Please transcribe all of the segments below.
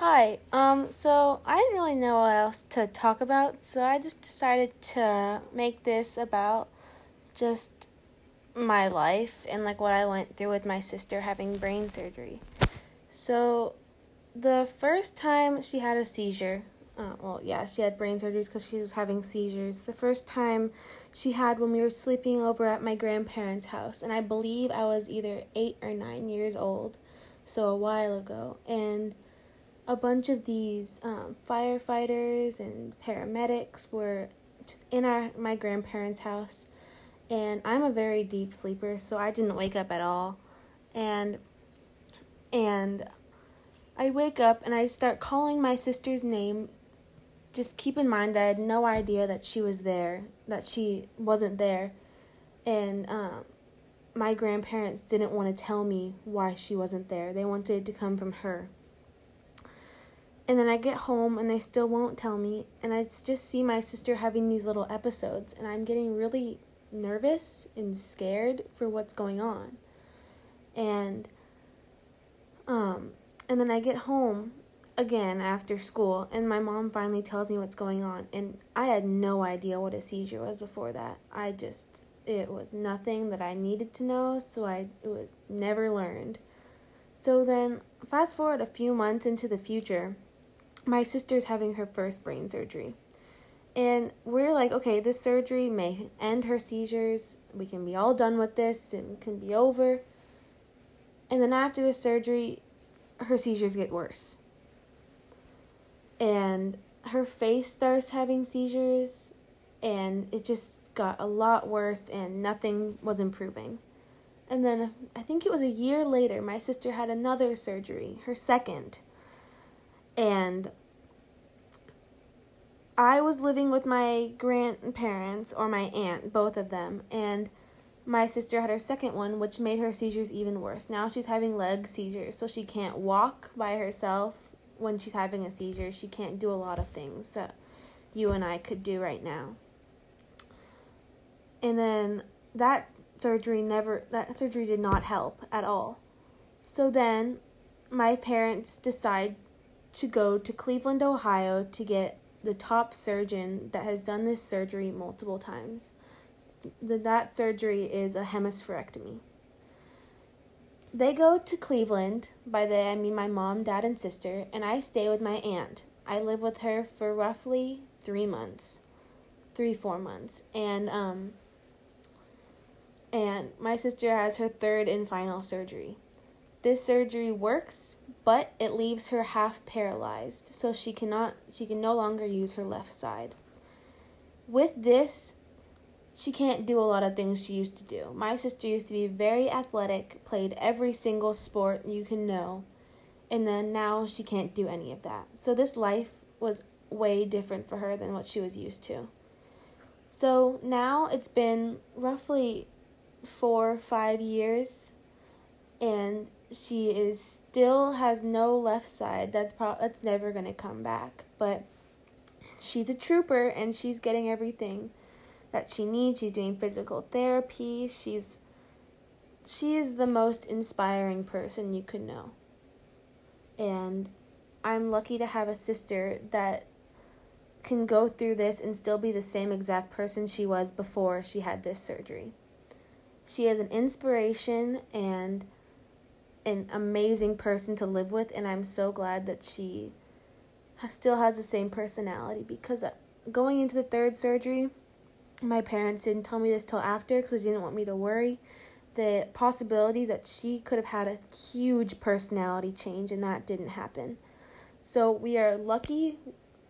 Hi. Um, so I didn't really know what else to talk about, so I just decided to make this about just my life and like what I went through with my sister having brain surgery. So, the first time she had a seizure, uh, well, yeah, she had brain surgery because she was having seizures. The first time she had when we were sleeping over at my grandparents' house, and I believe I was either eight or nine years old, so a while ago, and a bunch of these um, firefighters and paramedics were just in our my grandparents' house, and I'm a very deep sleeper, so I didn't wake up at all, and and I wake up and I start calling my sister's name. Just keep in mind I had no idea that she was there, that she wasn't there, and um, my grandparents didn't want to tell me why she wasn't there. They wanted it to come from her. And then I get home and they still won't tell me. And I just see my sister having these little episodes. And I'm getting really nervous and scared for what's going on. And, um, and then I get home again after school and my mom finally tells me what's going on. And I had no idea what a seizure was before that. I just, it was nothing that I needed to know. So I never learned. So then, fast forward a few months into the future, my sister's having her first brain surgery. And we're like, okay, this surgery may end her seizures. We can be all done with this and can be over. And then after the surgery, her seizures get worse. And her face starts having seizures, and it just got a lot worse, and nothing was improving. And then I think it was a year later, my sister had another surgery, her second and I was living with my grandparents or my aunt, both of them, and my sister had her second one, which made her seizures even worse. Now she's having leg seizures, so she can't walk by herself when she's having a seizure. She can't do a lot of things that you and I could do right now. And then that surgery never that surgery did not help at all. So then my parents decide to go to Cleveland, Ohio to get the top surgeon that has done this surgery multiple times. The, that surgery is a hemispherectomy. They go to Cleveland, by they I mean my mom, dad, and sister, and I stay with my aunt. I live with her for roughly three months, three, four months. And, um, and my sister has her third and final surgery. This surgery works, but it leaves her half paralyzed, so she cannot she can no longer use her left side. With this, she can't do a lot of things she used to do. My sister used to be very athletic, played every single sport you can know, and then now she can't do any of that. So this life was way different for her than what she was used to. So now it's been roughly four, five years, and she is still has no left side. That's pro- that's never gonna come back. But she's a trooper and she's getting everything that she needs. She's doing physical therapy. She's she is the most inspiring person you could know. And I'm lucky to have a sister that can go through this and still be the same exact person she was before she had this surgery. She is an inspiration and an amazing person to live with, and I'm so glad that she still has the same personality because uh, going into the third surgery, my parents didn't tell me this till after because they didn't want me to worry. The possibility that she could have had a huge personality change, and that didn't happen. So we are lucky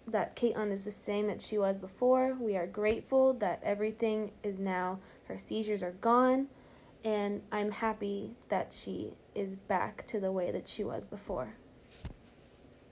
that Caitlin is the same that she was before. We are grateful that everything is now, her seizures are gone, and I'm happy that she is back to the way that she was before.